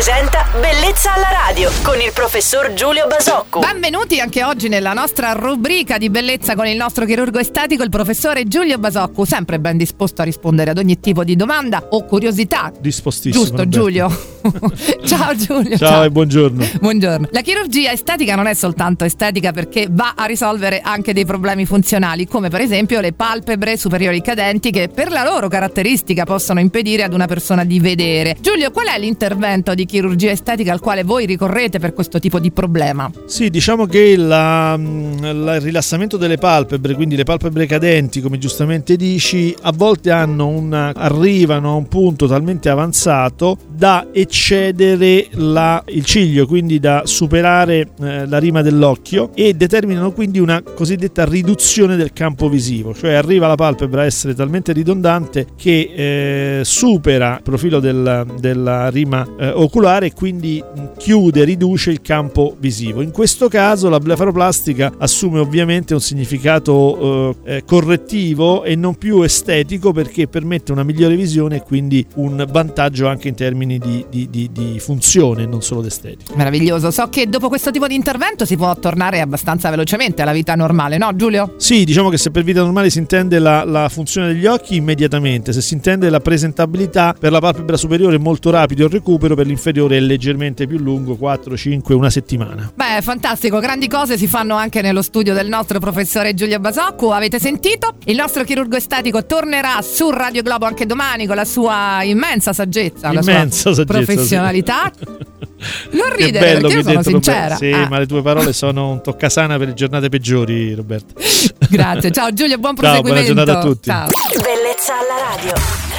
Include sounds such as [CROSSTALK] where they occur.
presenta Bellezza alla radio con il professor Giulio Basocco. Benvenuti anche oggi nella nostra rubrica di bellezza con il nostro chirurgo estetico, il professore Giulio Basocco, sempre ben disposto a rispondere ad ogni tipo di domanda o curiosità. Dispostissimo. Giusto, Roberto. Giulio. [LAUGHS] ciao Giulio. Ciao, e buongiorno. Buongiorno. La chirurgia estetica non è soltanto estetica perché va a risolvere anche dei problemi funzionali, come per esempio le palpebre superiori cadenti che per la loro caratteristica possono impedire ad una persona di vedere. Giulio, qual è l'intervento di chirurgia estetica al quale voi ricorrete per questo tipo di problema? Sì, diciamo che la- la- il rilassamento delle palpebre, quindi le palpebre cadenti, come giustamente dici, a volte una- arrivano a un punto talmente avanzato da eccedere la- il ciglio, quindi da superare eh, la rima dell'occhio e determinano quindi una cosiddetta riduzione del campo visivo, cioè arriva la palpebra a essere talmente ridondante che eh, supera il profilo del- della rima eh, oculare e quindi mh, chiude, riduce il campo visivo. In questo caso la blefaroplastica assume ovviamente un significato eh, eh, correttivo e non più estetico perché permette una migliore visione e quindi un vantaggio anche in termini di, di- di- di funzione, non solo d'estetica. Meraviglioso. So che dopo questo tipo di intervento si può tornare abbastanza velocemente alla vita normale, no Giulio? Sì, diciamo che se per vita normale si intende la, la funzione degli occhi immediatamente, se si intende la presentabilità per la palpebra superiore è molto rapido il recupero, per l'inferiore è leggermente più lungo, 4, 5, una settimana. Beh, fantastico, grandi cose si fanno anche nello studio del nostro professore Giulio Basocco, avete sentito? Il nostro chirurgo estetico tornerà su Radio Globo anche domani con la sua immensa saggezza, la Immensa sua saggezza, sì. professionalità. [LAUGHS] Non Che ridere, bello perché sono sincera. Roberto. Sì, Ah, ma le tue parole sono un toccasana per le giornate peggiori, Roberto. [LAUGHS] Grazie, ciao Giulio, buon Ciao, buona proseguimento. giornata a tutti. Ciao. Bellezza alla radio.